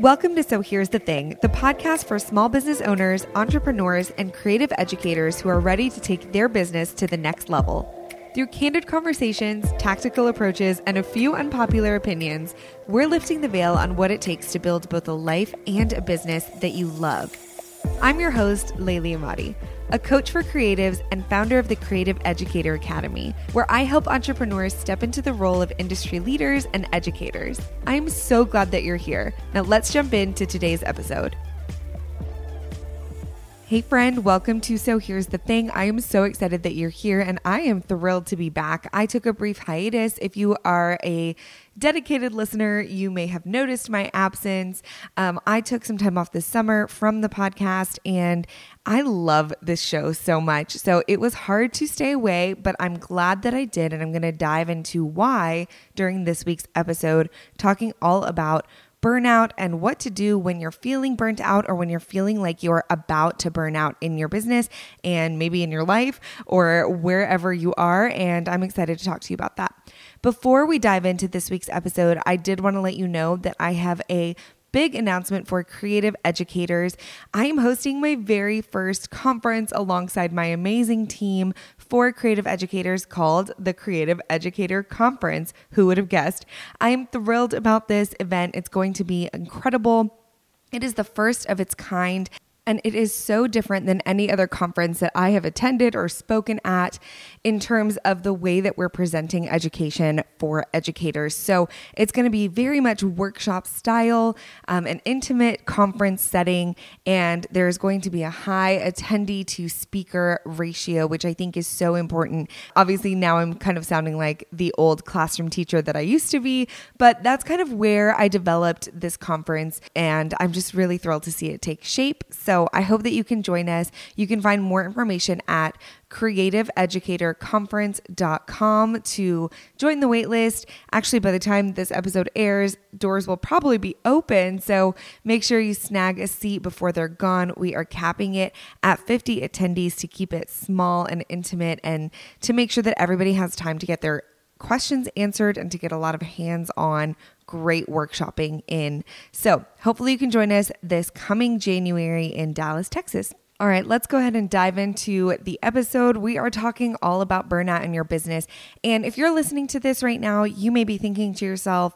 Welcome to So Here's the Thing, the podcast for small business owners, entrepreneurs, and creative educators who are ready to take their business to the next level. Through candid conversations, tactical approaches, and a few unpopular opinions, we're lifting the veil on what it takes to build both a life and a business that you love. I'm your host, Layli Emadi a coach for creatives and founder of the Creative Educator Academy, where I help entrepreneurs step into the role of industry leaders and educators. I'm so glad that you're here. Now let's jump into today's episode. Hey, friend, welcome to So Here's the Thing. I am so excited that you're here and I am thrilled to be back. I took a brief hiatus. If you are a dedicated listener, you may have noticed my absence. Um, I took some time off this summer from the podcast and I love this show so much. So it was hard to stay away, but I'm glad that I did. And I'm going to dive into why during this week's episode, talking all about burnout and what to do when you're feeling burnt out or when you're feeling like you're about to burn out in your business and maybe in your life or wherever you are. And I'm excited to talk to you about that. Before we dive into this week's episode, I did want to let you know that I have a big announcement for creative educators. I am hosting my very first conference alongside my amazing team for creative educators called the Creative Educator Conference. Who would have guessed? I am thrilled about this event. It's going to be incredible. It is the first of its kind and it is so different than any other conference that I have attended or spoken at in terms of the way that we're presenting education for educators. So it's going to be very much workshop style, um, an intimate conference setting, and there's going to be a high attendee to speaker ratio, which I think is so important. Obviously, now I'm kind of sounding like the old classroom teacher that I used to be, but that's kind of where I developed this conference, and I'm just really thrilled to see it take shape. So so I hope that you can join us. You can find more information at creativeeducatorconference.com to join the waitlist. Actually, by the time this episode airs, doors will probably be open. So make sure you snag a seat before they're gone. We are capping it at 50 attendees to keep it small and intimate and to make sure that everybody has time to get their questions answered and to get a lot of hands on great workshopping in. So, hopefully, you can join us this coming January in Dallas, Texas. All right, let's go ahead and dive into the episode. We are talking all about burnout in your business. And if you're listening to this right now, you may be thinking to yourself,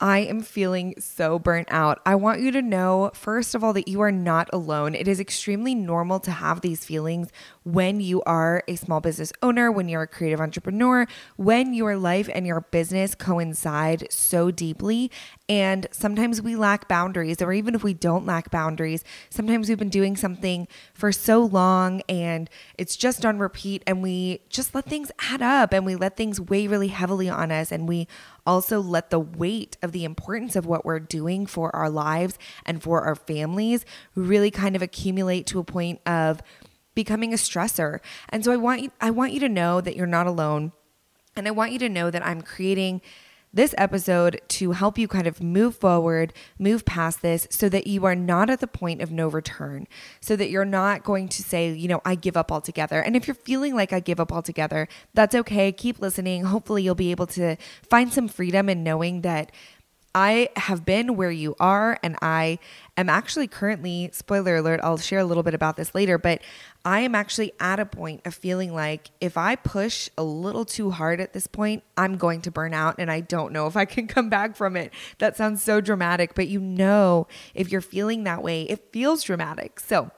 I am feeling so burnt out. I want you to know, first of all, that you are not alone. It is extremely normal to have these feelings when you are a small business owner, when you're a creative entrepreneur, when your life and your business coincide so deeply. And sometimes we lack boundaries, or even if we don't lack boundaries, sometimes we've been doing something for so long and it's just on repeat, and we just let things add up and we let things weigh really heavily on us. And we also let the weight of the importance of what we're doing for our lives and for our families really kind of accumulate to a point of becoming a stressor. And so I want you I want you to know that you're not alone. And I want you to know that I'm creating this episode to help you kind of move forward, move past this so that you are not at the point of no return, so that you're not going to say, you know, I give up altogether. And if you're feeling like I give up altogether, that's okay. Keep listening. Hopefully, you'll be able to find some freedom in knowing that I have been where you are, and I am actually currently, spoiler alert, I'll share a little bit about this later, but I am actually at a point of feeling like if I push a little too hard at this point, I'm going to burn out and I don't know if I can come back from it. That sounds so dramatic, but you know, if you're feeling that way, it feels dramatic. So,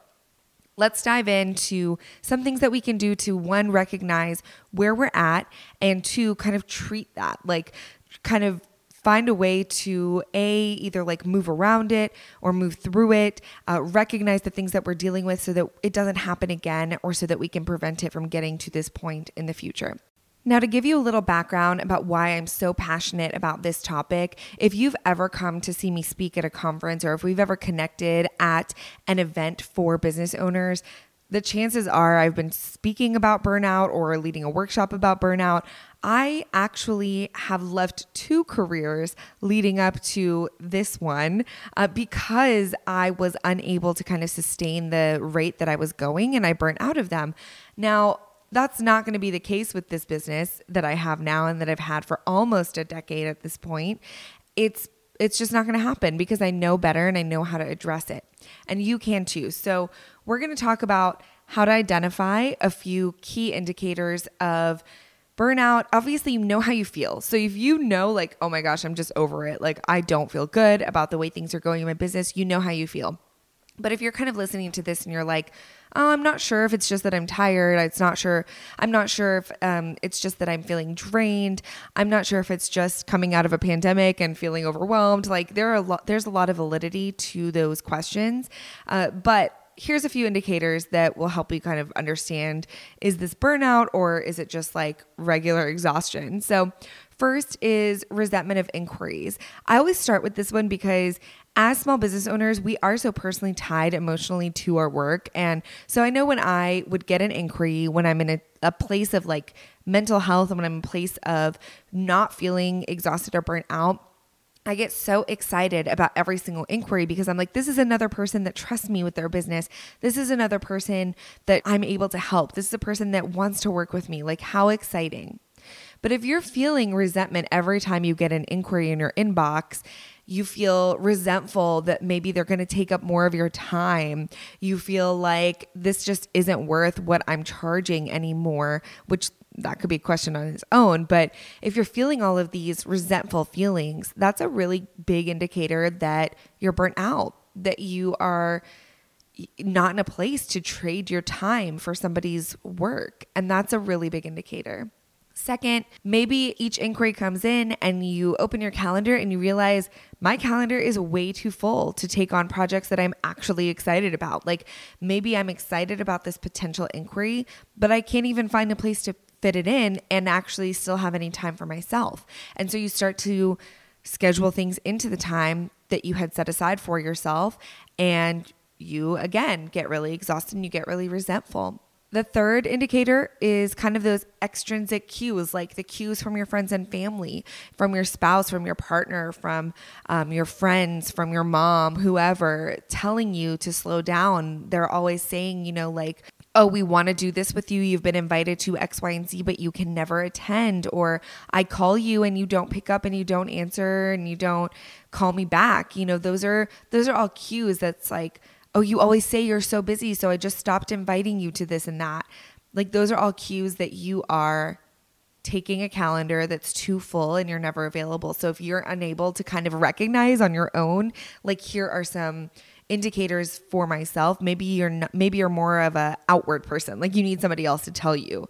Let's dive into some things that we can do to one, recognize where we're at, and two, kind of treat that, like kind of find a way to a either like move around it or move through it uh, recognize the things that we're dealing with so that it doesn't happen again or so that we can prevent it from getting to this point in the future now, to give you a little background about why I'm so passionate about this topic, if you've ever come to see me speak at a conference or if we've ever connected at an event for business owners, the chances are I've been speaking about burnout or leading a workshop about burnout. I actually have left two careers leading up to this one uh, because I was unable to kind of sustain the rate that I was going and I burnt out of them. Now, that's not going to be the case with this business that I have now and that I've had for almost a decade at this point. It's it's just not going to happen because I know better and I know how to address it. And you can too. So, we're going to talk about how to identify a few key indicators of burnout. Obviously, you know how you feel. So, if you know, like, oh my gosh, I'm just over it, like, I don't feel good about the way things are going in my business, you know how you feel. But if you're kind of listening to this and you're like, oh, I'm not sure if it's just that I'm tired. It's not sure. I'm not sure if um, it's just that I'm feeling drained. I'm not sure if it's just coming out of a pandemic and feeling overwhelmed. Like there are a lot. There's a lot of validity to those questions, uh, but here's a few indicators that will help you kind of understand is this burnout or is it just like regular exhaustion? So, first is resentment of inquiries. I always start with this one because as small business owners, we are so personally tied emotionally to our work. And so I know when I would get an inquiry, when I'm in a, a place of like mental health and when I'm in a place of not feeling exhausted or burnt out, I get so excited about every single inquiry because I'm like, this is another person that trusts me with their business. This is another person that I'm able to help. This is a person that wants to work with me. Like, how exciting. But if you're feeling resentment every time you get an inquiry in your inbox, you feel resentful that maybe they're going to take up more of your time. You feel like this just isn't worth what I'm charging anymore, which that could be a question on its own. But if you're feeling all of these resentful feelings, that's a really big indicator that you're burnt out, that you are not in a place to trade your time for somebody's work. And that's a really big indicator. Second, maybe each inquiry comes in and you open your calendar and you realize my calendar is way too full to take on projects that I'm actually excited about. Like maybe I'm excited about this potential inquiry, but I can't even find a place to fit it in and actually still have any time for myself. And so you start to schedule things into the time that you had set aside for yourself and you again get really exhausted and you get really resentful. The third indicator is kind of those extrinsic cues, like the cues from your friends and family, from your spouse, from your partner, from um, your friends, from your mom, whoever, telling you to slow down. They're always saying, you know, like, oh, we want to do this with you. You've been invited to X, Y, and Z, but you can never attend. Or I call you and you don't pick up and you don't answer and you don't call me back. You know, those are those are all cues that's like, oh, you always say you're so busy, so I just stopped inviting you to this and that. Like, those are all cues that you are taking a calendar that's too full and you're never available. So, if you're unable to kind of recognize on your own, like, here are some indicators for myself maybe you're not, maybe you're more of a outward person like you need somebody else to tell you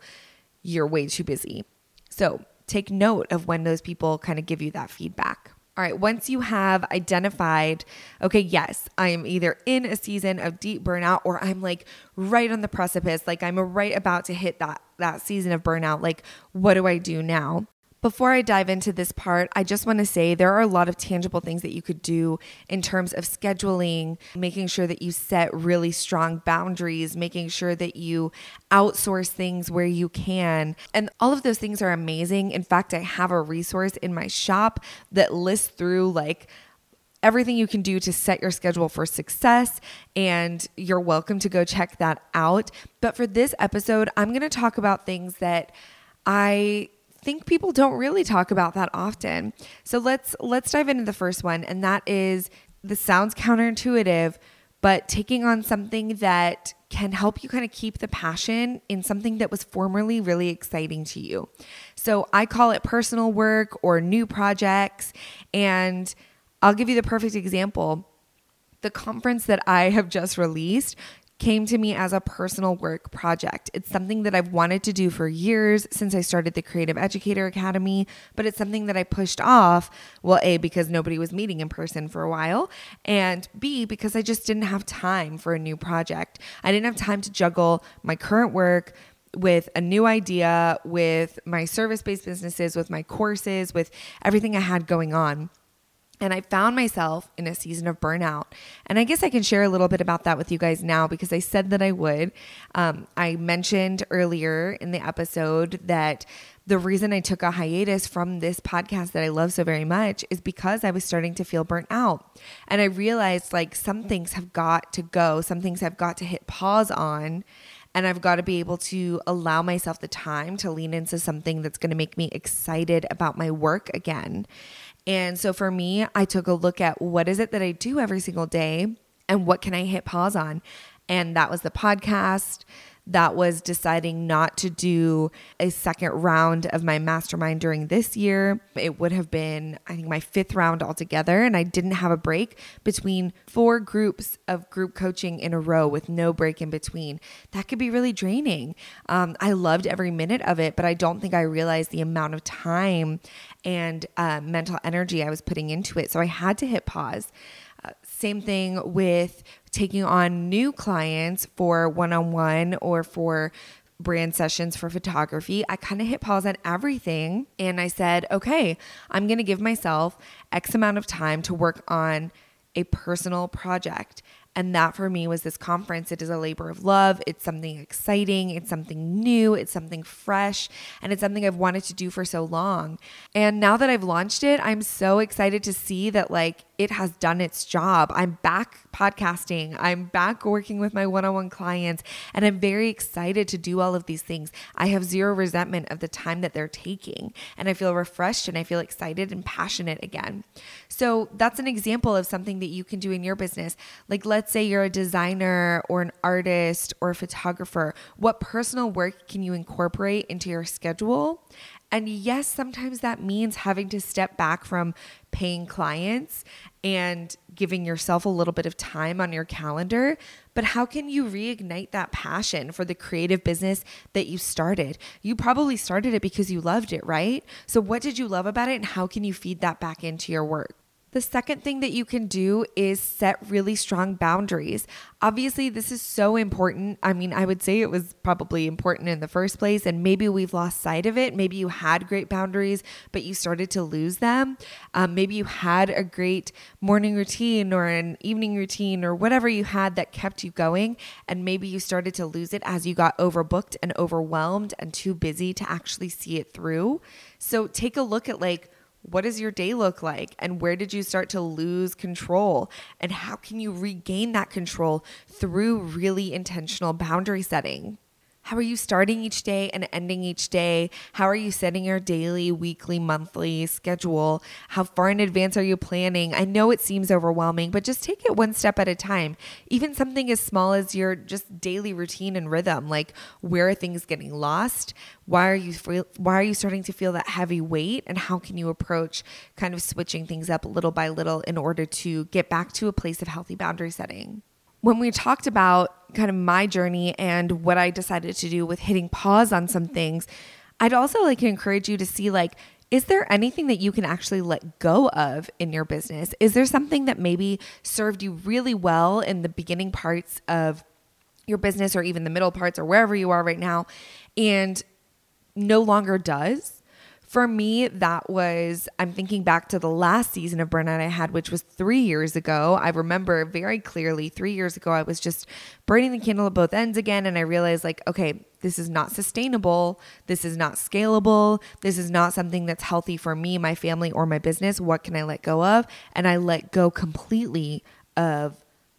you're way too busy so take note of when those people kind of give you that feedback all right, once you have identified, okay, yes, I am either in a season of deep burnout or I'm like right on the precipice, like I'm right about to hit that that season of burnout, like what do I do now? Before I dive into this part, I just want to say there are a lot of tangible things that you could do in terms of scheduling, making sure that you set really strong boundaries, making sure that you outsource things where you can. And all of those things are amazing. In fact, I have a resource in my shop that lists through like everything you can do to set your schedule for success. And you're welcome to go check that out. But for this episode, I'm going to talk about things that I think people don't really talk about that often. So let's let's dive into the first one and that is this sounds counterintuitive, but taking on something that can help you kind of keep the passion in something that was formerly really exciting to you. So I call it personal work or new projects and I'll give you the perfect example. The conference that I have just released came to me as a personal work project. It's something that I've wanted to do for years since I started the Creative Educator Academy, but it's something that I pushed off. Well, A, because nobody was meeting in person for a while, and B, because I just didn't have time for a new project. I didn't have time to juggle my current work with a new idea, with my service based businesses, with my courses, with everything I had going on. And I found myself in a season of burnout. And I guess I can share a little bit about that with you guys now because I said that I would. Um, I mentioned earlier in the episode that the reason I took a hiatus from this podcast that I love so very much is because I was starting to feel burnt out. And I realized like some things have got to go, some things have got to hit pause on. And I've got to be able to allow myself the time to lean into something that's going to make me excited about my work again. And so for me, I took a look at what is it that I do every single day and what can I hit pause on? And that was the podcast that was deciding not to do a second round of my mastermind during this year. It would have been, I think, my fifth round altogether. And I didn't have a break between four groups of group coaching in a row with no break in between. That could be really draining. Um, I loved every minute of it, but I don't think I realized the amount of time and uh, mental energy I was putting into it. So I had to hit pause. Same thing with taking on new clients for one on one or for brand sessions for photography, I kind of hit pause on everything and I said, okay, I'm going to give myself X amount of time to work on a personal project. And that for me was this conference. It is a labor of love. It's something exciting. It's something new. It's something fresh. And it's something I've wanted to do for so long. And now that I've launched it, I'm so excited to see that, like, it has done its job. I'm back podcasting. I'm back working with my one on one clients, and I'm very excited to do all of these things. I have zero resentment of the time that they're taking, and I feel refreshed and I feel excited and passionate again. So, that's an example of something that you can do in your business. Like, let's say you're a designer or an artist or a photographer. What personal work can you incorporate into your schedule? And yes, sometimes that means having to step back from paying clients and giving yourself a little bit of time on your calendar. But how can you reignite that passion for the creative business that you started? You probably started it because you loved it, right? So, what did you love about it, and how can you feed that back into your work? The second thing that you can do is set really strong boundaries. Obviously, this is so important. I mean, I would say it was probably important in the first place, and maybe we've lost sight of it. Maybe you had great boundaries, but you started to lose them. Um, maybe you had a great morning routine or an evening routine or whatever you had that kept you going, and maybe you started to lose it as you got overbooked and overwhelmed and too busy to actually see it through. So take a look at like, what does your day look like? And where did you start to lose control? And how can you regain that control through really intentional boundary setting? How are you starting each day and ending each day? How are you setting your daily, weekly, monthly schedule? How far in advance are you planning? I know it seems overwhelming, but just take it one step at a time. Even something as small as your just daily routine and rhythm, like where are things getting lost? Why are you why are you starting to feel that heavy weight and how can you approach kind of switching things up little by little in order to get back to a place of healthy boundary setting? When we talked about kind of my journey and what I decided to do with hitting pause on some things, I'd also like to encourage you to see like is there anything that you can actually let go of in your business? Is there something that maybe served you really well in the beginning parts of your business or even the middle parts or wherever you are right now and no longer does? For me, that was, I'm thinking back to the last season of Burnout I had, which was three years ago. I remember very clearly three years ago, I was just burning the candle at both ends again. And I realized, like, okay, this is not sustainable. This is not scalable. This is not something that's healthy for me, my family, or my business. What can I let go of? And I let go completely of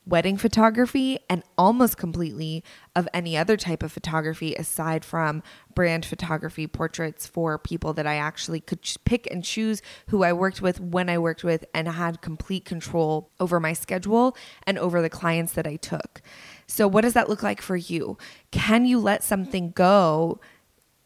wedding photography and almost completely of any other type of photography aside from brand photography portraits for people that I actually could pick and choose who I worked with when I worked with and had complete control over my schedule and over the clients that I took. So, what does that look like for you? Can you let something go?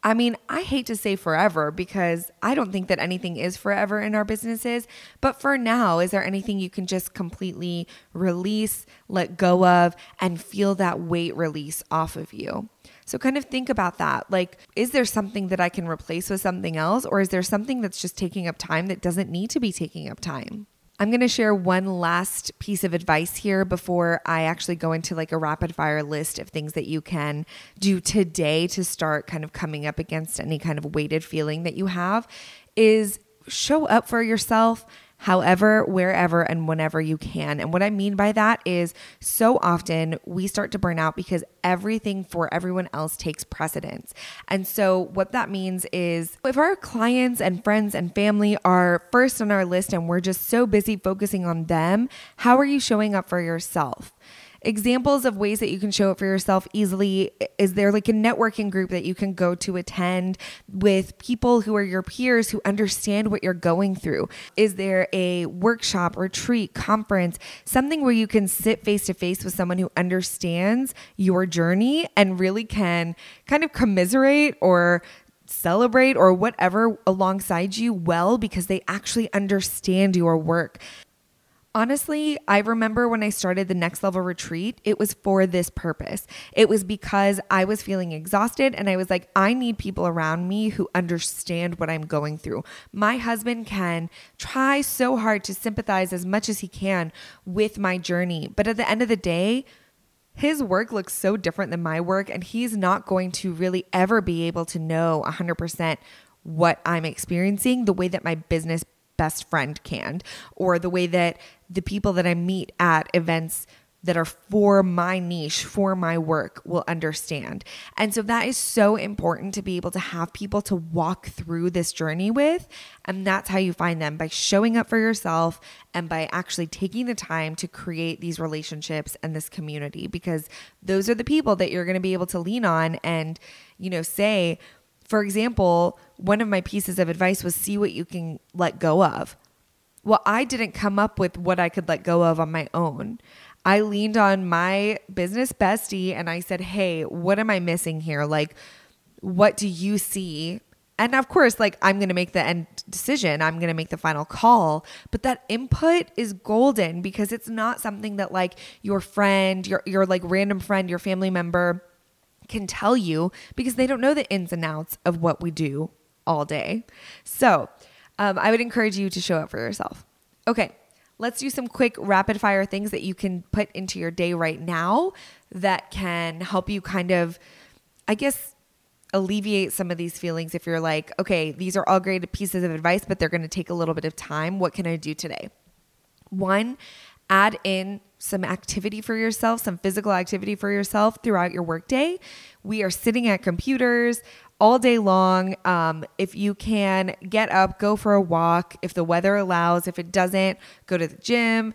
I mean, I hate to say forever because I don't think that anything is forever in our businesses. But for now, is there anything you can just completely release, let go of, and feel that weight release off of you? So, kind of think about that. Like, is there something that I can replace with something else? Or is there something that's just taking up time that doesn't need to be taking up time? I'm going to share one last piece of advice here before I actually go into like a rapid fire list of things that you can do today to start kind of coming up against any kind of weighted feeling that you have is show up for yourself however, wherever, and whenever you can. And what I mean by that is so often we start to burn out because everything for everyone else takes precedence. And so, what that means is if our clients and friends and family are first on our list and we're just so busy focusing on them, how are you showing up for yourself? Examples of ways that you can show it for yourself easily is there like a networking group that you can go to attend with people who are your peers who understand what you're going through? Is there a workshop, retreat, conference, something where you can sit face to face with someone who understands your journey and really can kind of commiserate or celebrate or whatever alongside you well because they actually understand your work. Honestly, I remember when I started the next level retreat, it was for this purpose. It was because I was feeling exhausted and I was like, I need people around me who understand what I'm going through. My husband can try so hard to sympathize as much as he can with my journey, but at the end of the day, his work looks so different than my work, and he's not going to really ever be able to know 100% what I'm experiencing the way that my business best friend can, or the way that the people that I meet at events that are for my niche, for my work, will understand. And so that is so important to be able to have people to walk through this journey with. And that's how you find them by showing up for yourself and by actually taking the time to create these relationships and this community because those are the people that you're going to be able to lean on and, you know, say, for example, one of my pieces of advice was see what you can let go of. Well, I didn't come up with what I could let go of on my own. I leaned on my business bestie and I said, Hey, what am I missing here? Like, what do you see? And of course, like, I'm going to make the end decision, I'm going to make the final call. But that input is golden because it's not something that, like, your friend, your, your like random friend, your family member can tell you because they don't know the ins and outs of what we do all day. So, um, I would encourage you to show up for yourself. Okay, let's do some quick rapid fire things that you can put into your day right now that can help you kind of, I guess, alleviate some of these feelings if you're like, okay, these are all great pieces of advice, but they're going to take a little bit of time. What can I do today? One, add in some activity for yourself, some physical activity for yourself throughout your workday. We are sitting at computers all day long. Um, if you can get up, go for a walk. If the weather allows, if it doesn't, go to the gym,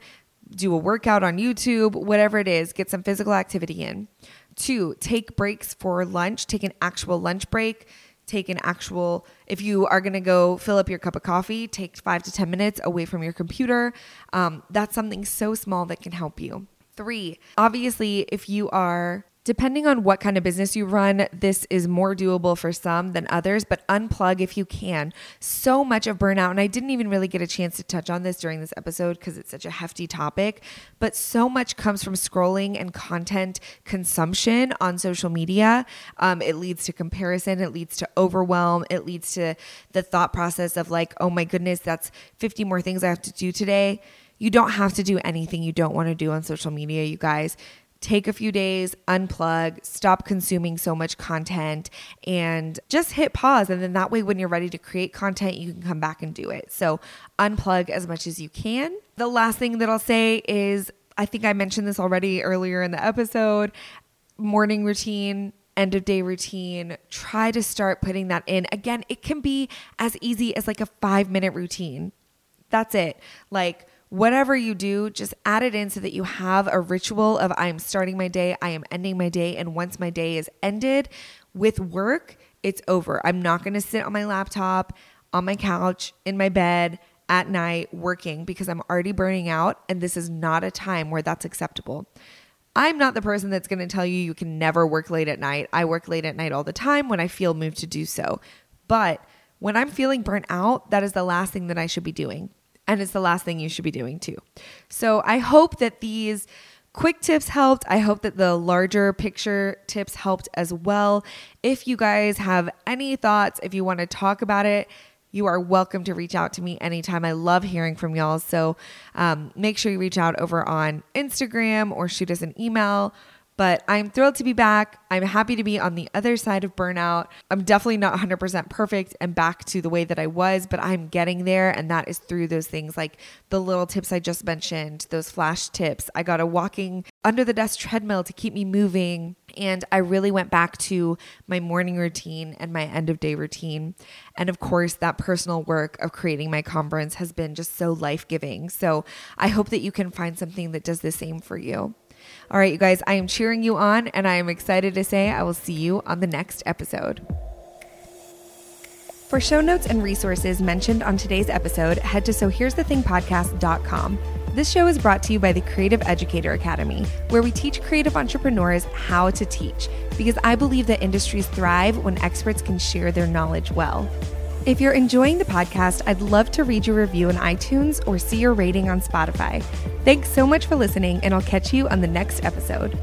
do a workout on YouTube, whatever it is, get some physical activity in. Two, take breaks for lunch, take an actual lunch break. Take an actual, if you are gonna go fill up your cup of coffee, take five to 10 minutes away from your computer. Um, that's something so small that can help you. Three, obviously, if you are Depending on what kind of business you run, this is more doable for some than others, but unplug if you can. So much of burnout, and I didn't even really get a chance to touch on this during this episode because it's such a hefty topic, but so much comes from scrolling and content consumption on social media. Um, it leads to comparison, it leads to overwhelm, it leads to the thought process of like, oh my goodness, that's 50 more things I have to do today. You don't have to do anything you don't want to do on social media, you guys take a few days, unplug, stop consuming so much content, and just hit pause. And then that way, when you're ready to create content, you can come back and do it. So, unplug as much as you can. The last thing that I'll say is I think I mentioned this already earlier in the episode morning routine. End of day routine, try to start putting that in. Again, it can be as easy as like a five minute routine. That's it. Like, whatever you do, just add it in so that you have a ritual of I am starting my day, I am ending my day, and once my day is ended with work, it's over. I'm not going to sit on my laptop, on my couch, in my bed at night working because I'm already burning out and this is not a time where that's acceptable. I'm not the person that's going to tell you you can never work late at night. I work late at night all the time when I feel moved to do so. But when I'm feeling burnt out, that is the last thing that I should be doing. And it's the last thing you should be doing too. So I hope that these quick tips helped. I hope that the larger picture tips helped as well. If you guys have any thoughts, if you want to talk about it, you are welcome to reach out to me anytime. I love hearing from y'all. So um, make sure you reach out over on Instagram or shoot us an email. But I'm thrilled to be back. I'm happy to be on the other side of burnout. I'm definitely not 100% perfect and back to the way that I was, but I'm getting there. And that is through those things like the little tips I just mentioned, those flash tips. I got a walking under the desk treadmill to keep me moving. And I really went back to my morning routine and my end of day routine. And of course, that personal work of creating my conference has been just so life giving. So I hope that you can find something that does the same for you. All right, you guys, I am cheering you on and I am excited to say I will see you on the next episode. For show notes and resources mentioned on today's episode, head to sohere'sthethingpodcast.com. This show is brought to you by the Creative Educator Academy, where we teach creative entrepreneurs how to teach, because I believe that industries thrive when experts can share their knowledge well. If you're enjoying the podcast, I'd love to read your review on iTunes or see your rating on Spotify. Thanks so much for listening, and I'll catch you on the next episode.